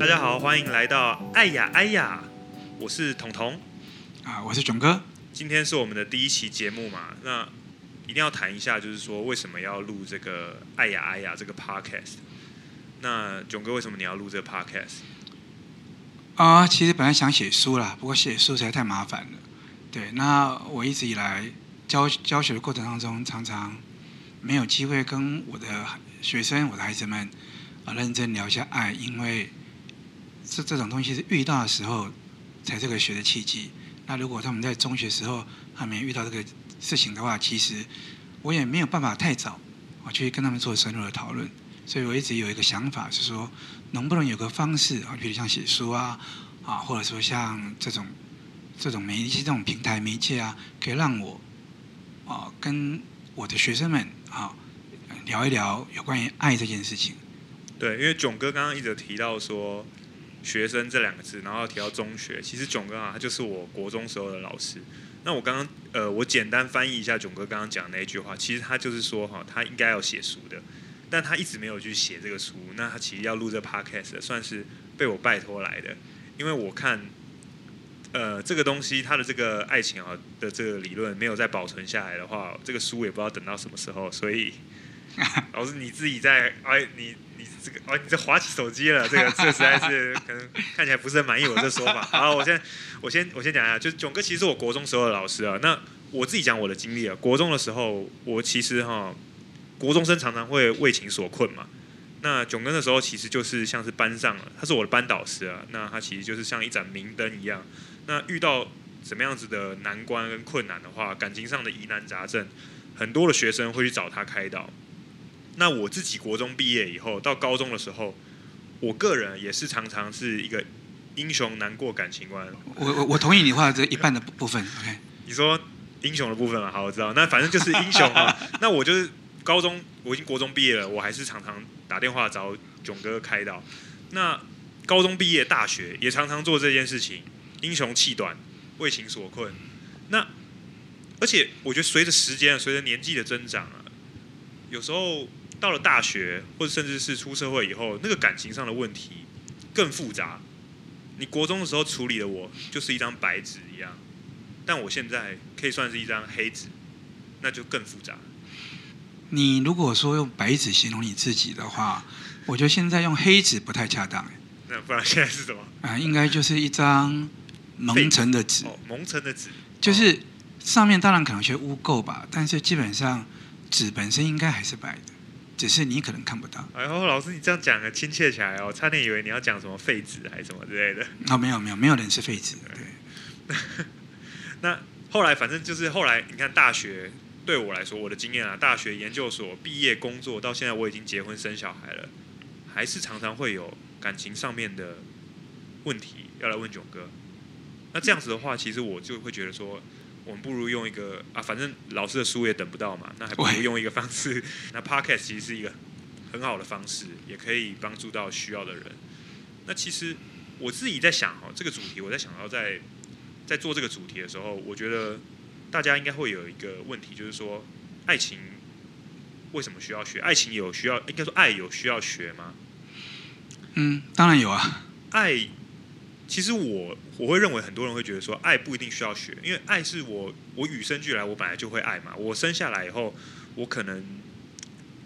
大家好，欢迎来到爱呀爱呀，我是彤彤啊，我是囧哥。今天是我们的第一期节目嘛，那一定要谈一下，就是说为什么要录这个爱呀爱呀这个 podcast？那囧哥为什么你要录这个 podcast？啊，其实本来想写书啦，不过写书实在太麻烦了。对，那我一直以来教教学的过程当中，常常没有机会跟我的学生、我的孩子们啊认真聊一下爱，因为这这种东西是遇到的时候才这个学的契机。那如果他们在中学时候还没遇到这个事情的话，其实我也没有办法太早啊去跟他们做深入的讨论。所以我一直有一个想法是说，能不能有个方式啊，比如像写书啊啊，或者说像这种。这种媒介这种平台媒介啊，可以让我啊跟我的学生们啊聊一聊有关于爱这件事情。对，因为囧哥刚刚一直提到说学生这两个字，然后提到中学，其实囧哥啊，他就是我国中时候的老师。那我刚刚呃，我简单翻译一下囧哥刚刚讲的那一句话，其实他就是说哈，他应该要写书的，但他一直没有去写这个书。那他其实要录这 podcast，算是被我拜托来的，因为我看。呃，这个东西他的这个爱情啊的这个理论没有再保存下来的话，这个书也不知道等到什么时候。所以，老师你自己在哎，你你这个哦，你这滑起手机了，这个这个实在是可能看起来不是很满意我这说法。好，我先我先我先讲一下，就是囧哥其实是我国中时候的老师啊。那我自己讲我的经历啊，国中的时候我其实哈，国中生常常会为情所困嘛。那囧哥那时候其实就是像是班上了，他是我的班导师啊。那他其实就是像一盏明灯一样。那遇到什么样子的难关跟困难的话，感情上的疑难杂症，很多的学生会去找他开导。那我自己国中毕业以后，到高中的时候，我个人也是常常是一个英雄难过感情关。我我我同意你话这一半的部分。OK，你说英雄的部分嘛？好，我知道。那反正就是英雄啊。那我就是高中，我已经国中毕业了，我还是常常打电话找囧哥开导。那高中毕业，大学也常常做这件事情。英雄气短，为情所困。那而且我觉得随着时间，随着年纪的增长啊，有时候到了大学，或者甚至是出社会以后，那个感情上的问题更复杂。你国中的时候处理的我，就是一张白纸一样，但我现在可以算是一张黑纸，那就更复杂。你如果说用白纸形容你自己的话，我觉得现在用黑纸不太恰当。那不然现在是什么？啊，应该就是一张。蒙尘的纸，哦，蒙尘的纸，就是上面当然可能有些污垢吧，但是基本上纸本身应该还是白的，只是你可能看不到。哎呦，老师你这样讲的亲切起来哦，差点以为你要讲什么废纸还是什么之类的。哦，没有没有，没有人是废纸。对。那后来反正就是后来，你看大学对我来说，我的经验啊，大学研究所毕业工作到现在，我已经结婚生小孩了，还是常常会有感情上面的问题要来问囧哥。那这样子的话，其实我就会觉得说，我们不如用一个啊，反正老师的书也等不到嘛，那还不如用一个方式。那 Podcast 其实是一个很好的方式，也可以帮助到需要的人。那其实我自己在想哦，这个主题我在想到在在做这个主题的时候，我觉得大家应该会有一个问题，就是说，爱情为什么需要学？爱情有需要，应该说爱有需要学吗？嗯，当然有啊，爱。其实我我会认为很多人会觉得说，爱不一定需要学，因为爱是我我与生俱来，我本来就会爱嘛。我生下来以后，我可能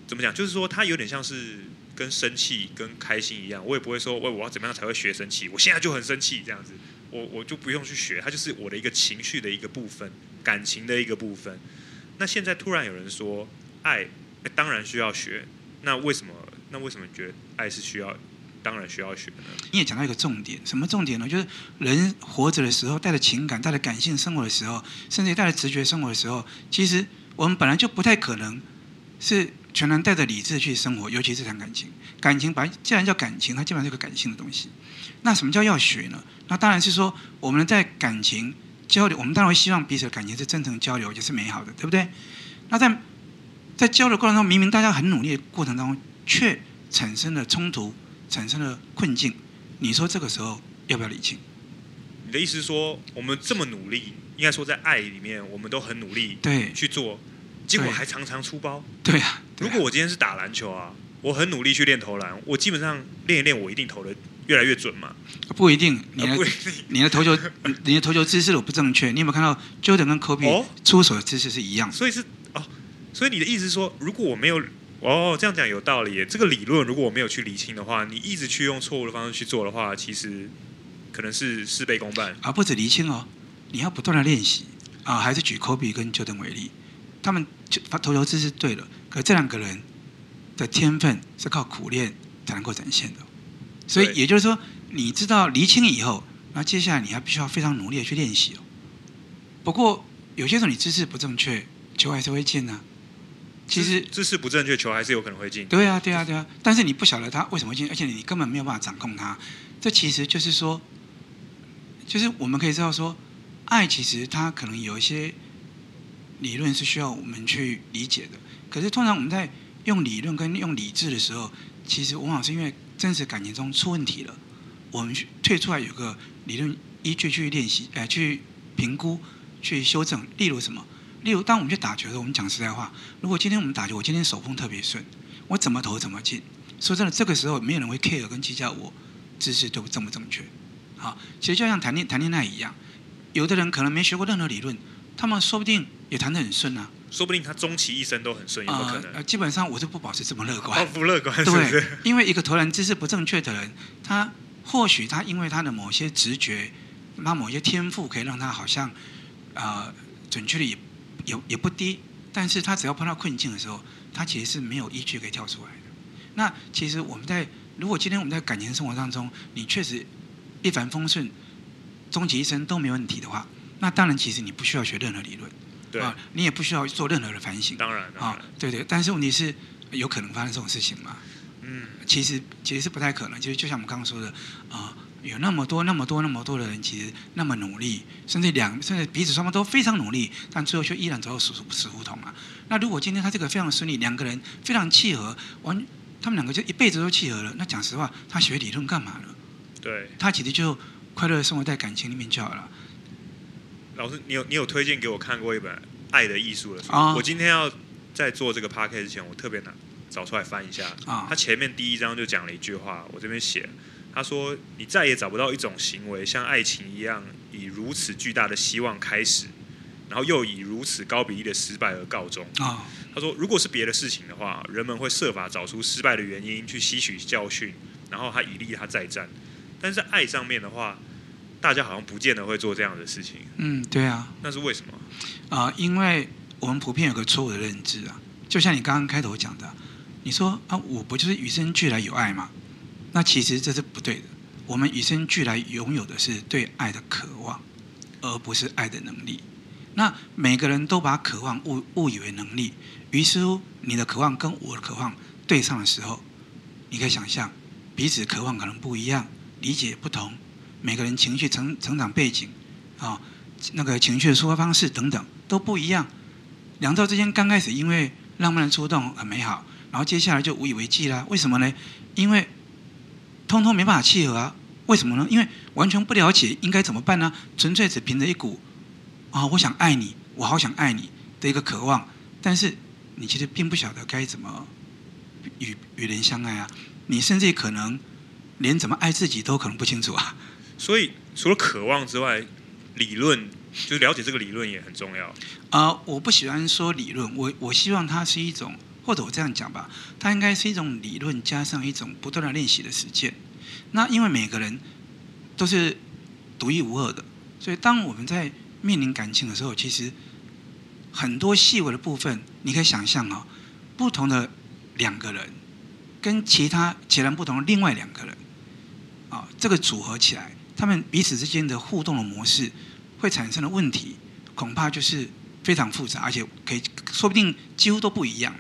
怎么讲，就是说它有点像是跟生气跟开心一样，我也不会说，喂，我要怎么样才会学生气？我现在就很生气这样子，我我就不用去学，它就是我的一个情绪的一个部分，感情的一个部分。那现在突然有人说爱，当然需要学，那为什么？那为什么觉得爱是需要？当然需要学。你也讲到一个重点，什么重点呢？就是人活着的时候，带着情感、带着感性生活的时候，甚至带着直觉生活的时候，其实我们本来就不太可能是全然带着理智去生活，尤其是谈感情。感情本来既然叫感情，它基本上是个感性的东西。那什么叫要学呢？那当然是说，我们在感情交流，我们当然会希望彼此的感情是真诚交流，也是美好的，对不对？那在在交流过程中，明明大家很努力的过程当中，却产生了冲突。产生了困境，你说这个时候要不要理清？你的意思是说，我们这么努力，应该说在爱里面，我们都很努力，对，去做，结果还常常出包。对呀、啊，啊、如果我今天是打篮球啊，我很努力去练投篮，我基本上练一练，我一定投的，越来越准嘛？不一定，你的、啊、你的投球你的投球姿势如果不正确，你有没有看到 Jordan 跟 Kobe 出手的姿势是一样？所以是哦，所以你的意思是说，如果我没有哦这样讲有道理耶，这个理论如果我没有去理清的话，你一直去用错误的方式去做的话，其实可能是事倍功半。啊，不止理清哦，你要不断的练习啊，还是举 Kobe 跟 Jordan 为例，他们就他投球姿势对了，可这两个人的天分是靠苦练才能够展现的。所以也就是说，你知道厘清以后，那接下来你还必须要非常努力的去练习哦。不过有些时候你姿势不正确，球还是会进呢。其实姿势不正确，球还是有可能会进。对啊，对啊，对啊。但是你不晓得他为什么会进，而且你根本没有办法掌控他。这其实就是说，就是我们可以知道说，爱其实它可能有一些理论是需要我们去理解的。可是通常我们在用理论跟用理智的时候，其实往往是因为。真实感情中出问题了，我们去退出来有个理论依据去练习，哎、呃，去评估、去修正。例如什么？例如当我们去打球的时候，我们讲实在话，如果今天我们打球，我今天手风特别顺，我怎么投怎么进。说真的，这个时候没有人会 care 跟计较我姿势都正不正确。好，其实就像谈恋谈恋爱一样，有的人可能没学过任何理论，他们说不定也谈得很顺啊。说不定他终其一生都很顺，有没有可能？呃，基本上我是不保持这么乐观。不乐观，对，因为一个投篮姿势不正确的人，他或许他因为他的某些直觉，那某些天赋可以让他好像，呃，准确率也也也不低，但是他只要碰到困境的时候，他其实是没有依据可以跳出来的。那其实我们在如果今天我们在感情生活当中，你确实一帆风顺，终其一生都没问题的话，那当然其实你不需要学任何理论。对啊，你也不需要做任何的反省。当然，当然啊，对对，但是问题是，有可能发生这种事情吗？嗯，其实其实是不太可能。其实就像我们刚刚说的，啊，有那么多、那么多、那么多的人，其实那么努力，甚至两甚至彼此双方都非常努力，但最后却依然走到死死胡同啊。那如果今天他这个非常顺利，两个人非常契合，完，他们两个就一辈子都契合了，那讲实话，他学理论干嘛呢？对，他其实就快乐的生活在感情里面就好了。老师，你有你有推荐给我看过一本《爱的艺术》的书？哦、我今天要在做这个 podcast 之前，我特别拿找出来翻一下。啊、哦，他前面第一章就讲了一句话，我这边写，他说：“你再也找不到一种行为像爱情一样，以如此巨大的希望开始，然后又以如此高比例的失败而告终。”啊，他说：“如果是别的事情的话，人们会设法找出失败的原因，去吸取教训，然后他以利他再战。但是在爱上面的话。”大家好像不见得会做这样的事情。嗯，对啊。那是为什么？啊、呃，因为我们普遍有个错误的认知啊，就像你刚刚开头讲的，你说啊，我不就是与生俱来有爱吗？那其实这是不对的。我们与生俱来拥有的是对爱的渴望，而不是爱的能力。那每个人都把渴望误误以为能力，于是乎你的渴望跟我的渴望对上的时候，你可以想象彼此渴望可能不一样，理解不同。每个人情绪成成长背景，啊，那个情绪的抒发方式等等都不一样。两造之间刚开始因为浪漫的触动很美好，然后接下来就无以为继了。为什么呢？因为通通没办法契合啊。为什么呢？因为完全不了解应该怎么办呢？纯粹只凭着一股啊，我想爱你，我好想爱你的一个渴望，但是你其实并不晓得该怎么与与人相爱啊。你甚至可能连怎么爱自己都可能不清楚啊。所以，除了渴望之外，理论就是了解这个理论也很重要。啊、呃，我不喜欢说理论，我我希望它是一种，或者我这样讲吧，它应该是一种理论加上一种不断的练习的实践。那因为每个人都是独一无二的，所以当我们在面临感情的时候，其实很多细微的部分，你可以想象啊、哦，不同的两个人跟其他截然不同的另外两个人啊、这个组合起来。他们彼此之间的互动的模式会产生的问题，恐怕就是非常复杂，而且可以说不定几乎都不一样。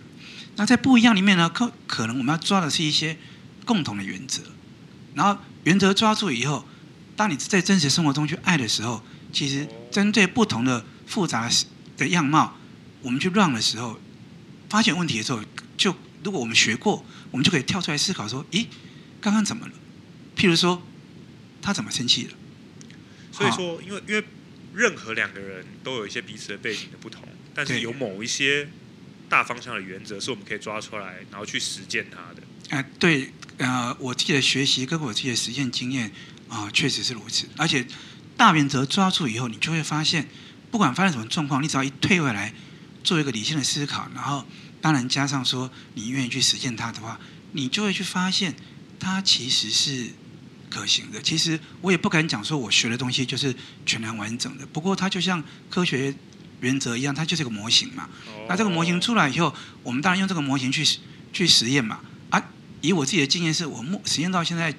那在不一样里面呢，可可能我们要抓的是一些共同的原则，然后原则抓住以后，当你在真实生活中去爱的时候，其实针对不同的复杂的样貌，我们去 run 的时候，发现问题的时候，就如果我们学过，我们就可以跳出来思考说：咦，刚刚怎么了？譬如说。他怎么生气了？所以说，因为因为任何两个人都有一些彼此的背景的不同，但是有某一些大方向的原则是我们可以抓出来，然后去实践它的。呃，对，呃，我自己的学习跟我自己的实践经验啊、呃，确实是如此。而且大原则抓住以后，你就会发现，不管发生什么状况，你只要一退回来做一个理性的思考，然后当然加上说你愿意去实践它的话，你就会去发现它其实是可行的。其实我也不敢讲说我学的东西就是全然完整的，不过它就像科学原则一样，它就是一个模型嘛。那这个模型出来以后，我们当然用这个模型去去实验嘛。啊，以我自己的经验是，我目实验到现在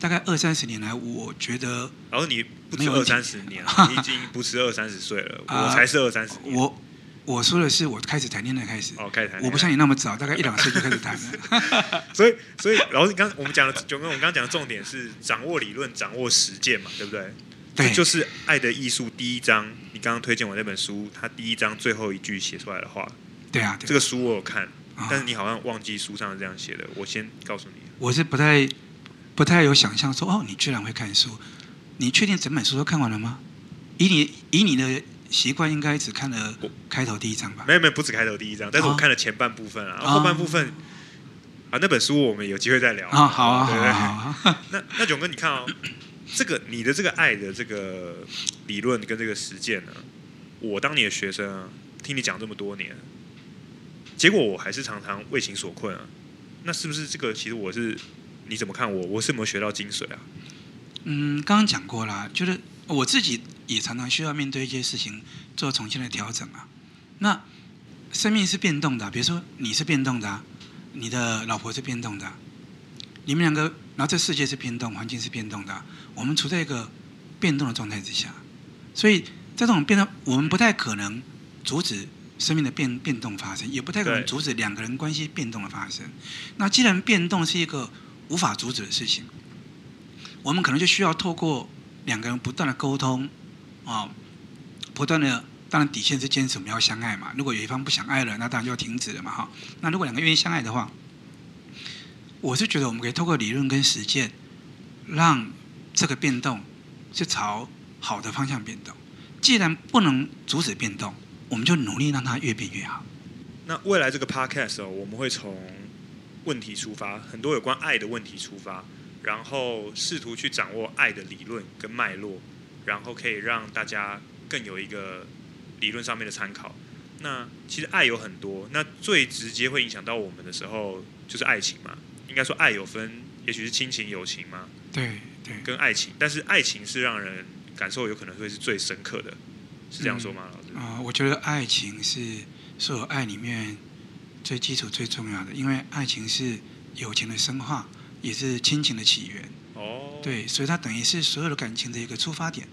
大概二三十年来，我觉得。然后你不止二三十年了，你已经不是二三十岁了，我才是二三十。我我说的是我开始谈恋爱开始。哦，开始谈。我不像你那么早，大概一两岁就开始谈了。所以，所以，然后你刚我们讲的，九哥，我们刚刚讲的重点是掌握理论，掌握实践嘛，对不对？对。就是《爱的艺术》第一章。你刚刚推荐我那本书，它第一章最后一句写出来的话。对啊，这个书我有看，但是你好像忘记书上是这样写的。我先告诉你，我是不太不太有想象说，哦，你居然会看书，你确定整本书都看完了吗？以你以你的习惯，应该只看了开头第一章吧？没有没有，不止开头第一章，但是我看了前半部分啊，后半部分啊，那本书我们有机会再聊啊。好啊，好啊，好啊。那那炯哥，你看哦，这个你的这个爱的这个理论跟这个实践呢，我当你的学生啊，听你讲这么多年。结果我还是常常为情所困啊，那是不是这个？其实我是你怎么看我？我是没有学到精髓啊？嗯，刚刚讲过了，就是我自己也常常需要面对一些事情做重新的调整啊。那生命是变动的，比如说你是变动的，你的老婆是变动的，你们两个，然后这世界是变动，环境是变动的，我们处在一个变动的状态之下，所以在这种变动，我们不太可能阻止。生命的变变动发生，也不太可能阻止两个人关系变动的发生。那既然变动是一个无法阻止的事情，我们可能就需要透过两个人不断的沟通，啊，不断的，当然底线是坚持我们要相爱嘛。如果有一方不想爱了，那当然就要停止了嘛，哈。那如果两个愿意相爱的话，我是觉得我们可以透过理论跟实践，让这个变动是朝好的方向变动。既然不能阻止变动。我们就努力让它越变越好。那未来这个 podcast 哦，我们会从问题出发，很多有关爱的问题出发，然后试图去掌握爱的理论跟脉络，然后可以让大家更有一个理论上面的参考。那其实爱有很多，那最直接会影响到我们的时候就是爱情嘛。应该说爱有分，也许是亲情、友情嘛。对对，跟爱情，但是爱情是让人感受有可能会是最深刻的，是这样说吗？啊、呃，我觉得爱情是所有爱里面最基础、最重要的，因为爱情是友情的深化，也是亲情的起源。哦，对，所以它等于是所有的感情的一个出发点。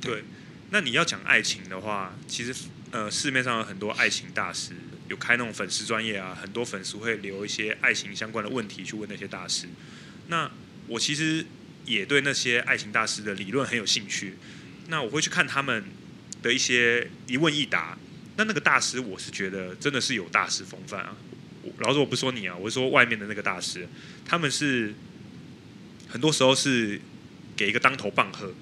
对，对，那你要讲爱情的话，其实呃，市面上有很多爱情大师，有开那种粉丝专业啊，很多粉丝会留一些爱情相关的问题去问那些大师。那我其实也对那些爱情大师的理论很有兴趣，那我会去看他们。的一些一问一答，那那个大师，我是觉得真的是有大师风范啊。老实说，我不说你啊，我是说外面的那个大师，他们是很多时候是给一个当头棒喝，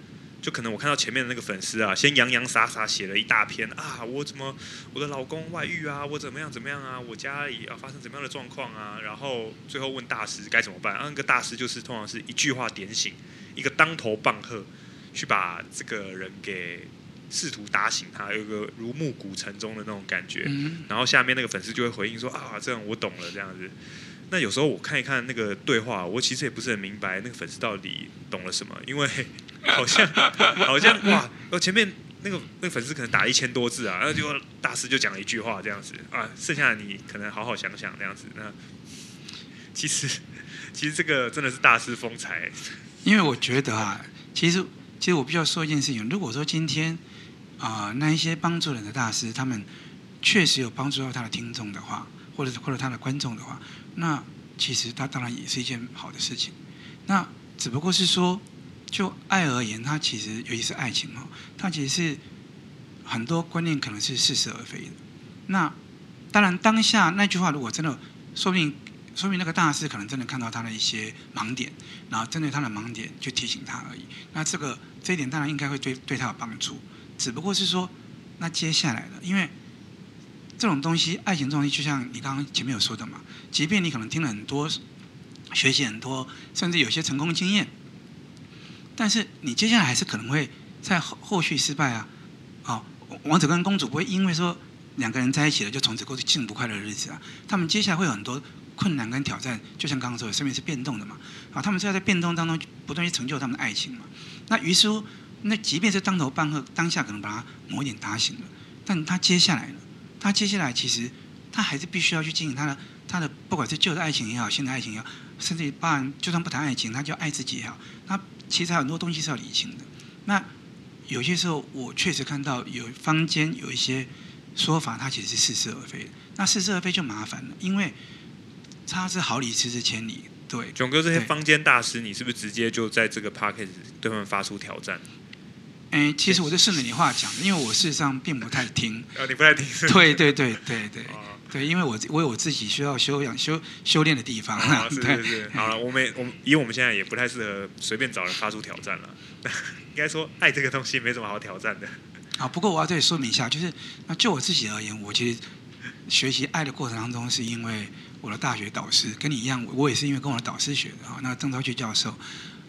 就可能我看到前面的那个粉丝啊，先洋洋洒洒写了一大篇啊，我怎么我的老公外遇啊，我怎么样怎么样啊，我家里啊发生怎么样的状况啊，然后最后问大师该怎么办啊？那个大师就是通常是一句话点醒，一个当头棒喝，去把这个人给。试图打醒他，有一个如沐古城中的那种感觉，嗯、然后下面那个粉丝就会回应说啊，这样我懂了，这样子。那有时候我看一看那个对话，我其实也不是很明白那个粉丝到底懂了什么，因为 好像 好像哇，我前面那个那个粉丝可能打一千多字啊，然后就大师就讲了一句话这样子啊，剩下的你可能好好想想这样子。那其实 其实这个真的是大师风采，因为我觉得啊，其实其实我必须要说一件事情，如果说今天。啊、那一些帮助人的大师，他们确实有帮助到他的听众的话，或者是或者他的观众的话，那其实他当然也是一件好的事情。那只不过是说，就爱而言，它其实尤其是爱情哦，它其实是很多观念可能是似是而非的。那当然，当下那句话如果真的，说不定说明那个大师可能真的看到他的一些盲点，然后针对他的盲点去提醒他而已。那这个这一点当然应该会对对他有帮助。只不过是说，那接下来的，因为这种东西，爱情这种东西，就像你刚刚前面有说的嘛，即便你可能听了很多学习很多，甚至有些成功经验。但是你接下来还是可能会在后后续失败啊！哦，王子跟公主不会因为说两个人在一起了就从此过去幸福快乐的日子啊！他们接下来会有很多困难跟挑战，就像刚刚说的，生命是变动的嘛！啊，他们是要在变动当中不断去成就他们的爱情嘛。那于是乎，那即便是当头棒喝，当下可能把他某一点打醒了，但他接下来呢？他接下来其实他还是必须要去经营他的他的，不管是旧的爱情也好，新的爱情也好，甚至包含就算不谈爱情，他就爱自己也好，他其实很多东西是要理清的。那有些时候，我确实看到有坊间有一些说法，它其实是似是而非的。那似是而非就麻烦了，因为差之毫厘，失之千里。对，囧哥这些坊间大师，你是不是直接就在这个 podcast 对他们发出挑战？哎，其实我就顺着你话讲，因为我事实上并不太听。啊，你不太听是？对对对对对。对，因为我我有我自己需要修养修修炼的地方。啊，是是是。好了，我们我们以我们现在也不太适合随便找人发出挑战了。应该说，爱这个东西没什么好挑战的。啊，不过我要这里说明一下，就是那就我自己而言，我其实学习爱的过程当中，是因为。我的大学导师跟你一样，我也是因为跟我的导师学的啊。那郑超去教授，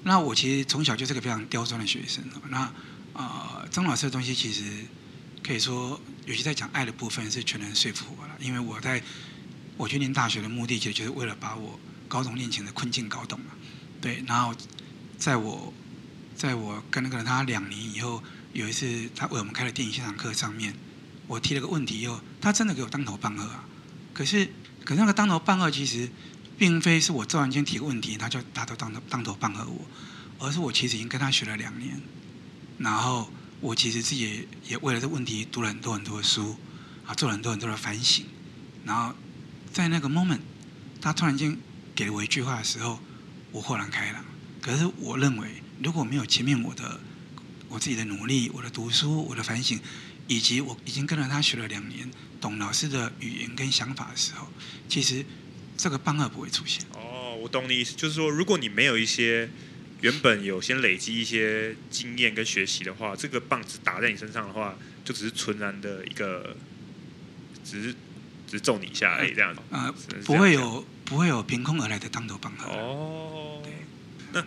那我其实从小就是个非常刁钻的学生。那啊、呃，曾老师的东西其实可以说，尤其在讲爱的部分是全能说服我了。因为我在我去念大学的目的，其实就是为了把我高中恋情的困境搞懂了。对，然后在我在我跟那个人他两年以后，有一次他为我们开了电影现场课上面，我提了个问题以后，他真的给我当头棒喝啊。可是。可是那个当头棒喝，其实并非是我突然间提个问题，他就他都当头当头棒喝我，而是我其实已经跟他学了两年，然后我其实自己也，也为了这个问题读了很多很多的书，啊，做了很多很多的反省，然后在那个 moment，他突然间给了我一句话的时候，我豁然开朗。可是我认为，如果没有前面我的我自己的努力，我的读书，我的反省，以及我已经跟了他学了两年。懂老师的语言跟想法的时候，其实这个棒喝不会出现。哦，我懂你意思，就是说，如果你没有一些原本有先累积一些经验跟学习的话，这个棒子打在你身上的话，就只是纯然的一个，只是只是揍你一下而已，这样子。呃，不会有不会有凭空而来的当头棒喝。哦，对。那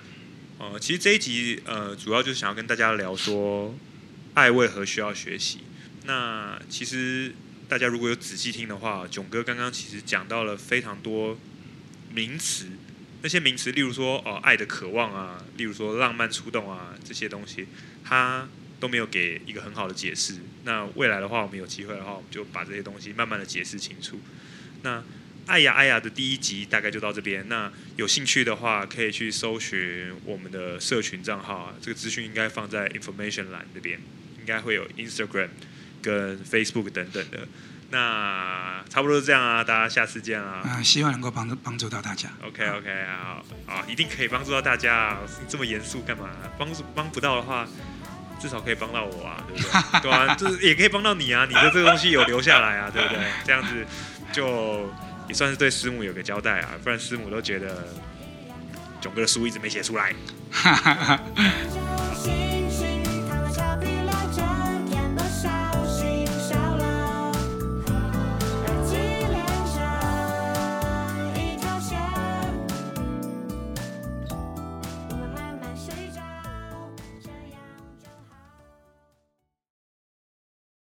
呃，其实这一集呃，主要就是想要跟大家聊说，爱为何需要学习。那其实。大家如果有仔细听的话，囧哥刚刚其实讲到了非常多名词，那些名词，例如说哦，爱的渴望啊，例如说浪漫触动啊，这些东西，他都没有给一个很好的解释。那未来的话，我们有机会的话，我们就把这些东西慢慢的解释清楚。那爱呀爱呀的第一集大概就到这边。那有兴趣的话，可以去搜寻我们的社群账号啊，这个资讯应该放在 information 栏这边，应该会有 Instagram。跟 Facebook 等等的，那差不多是这样啊，大家下次见啊。啊，希望能够帮助帮助到大家。OK OK，好，好，一定可以帮助到大家啊！你这么严肃干嘛？帮助帮不到的话，至少可以帮到我啊，对不对？对啊，就是也可以帮到你啊，你的这个东西有留下来啊，对不对？这样子就也算是对师母有个交代啊，不然师母都觉得囧哥的书一直没写出来。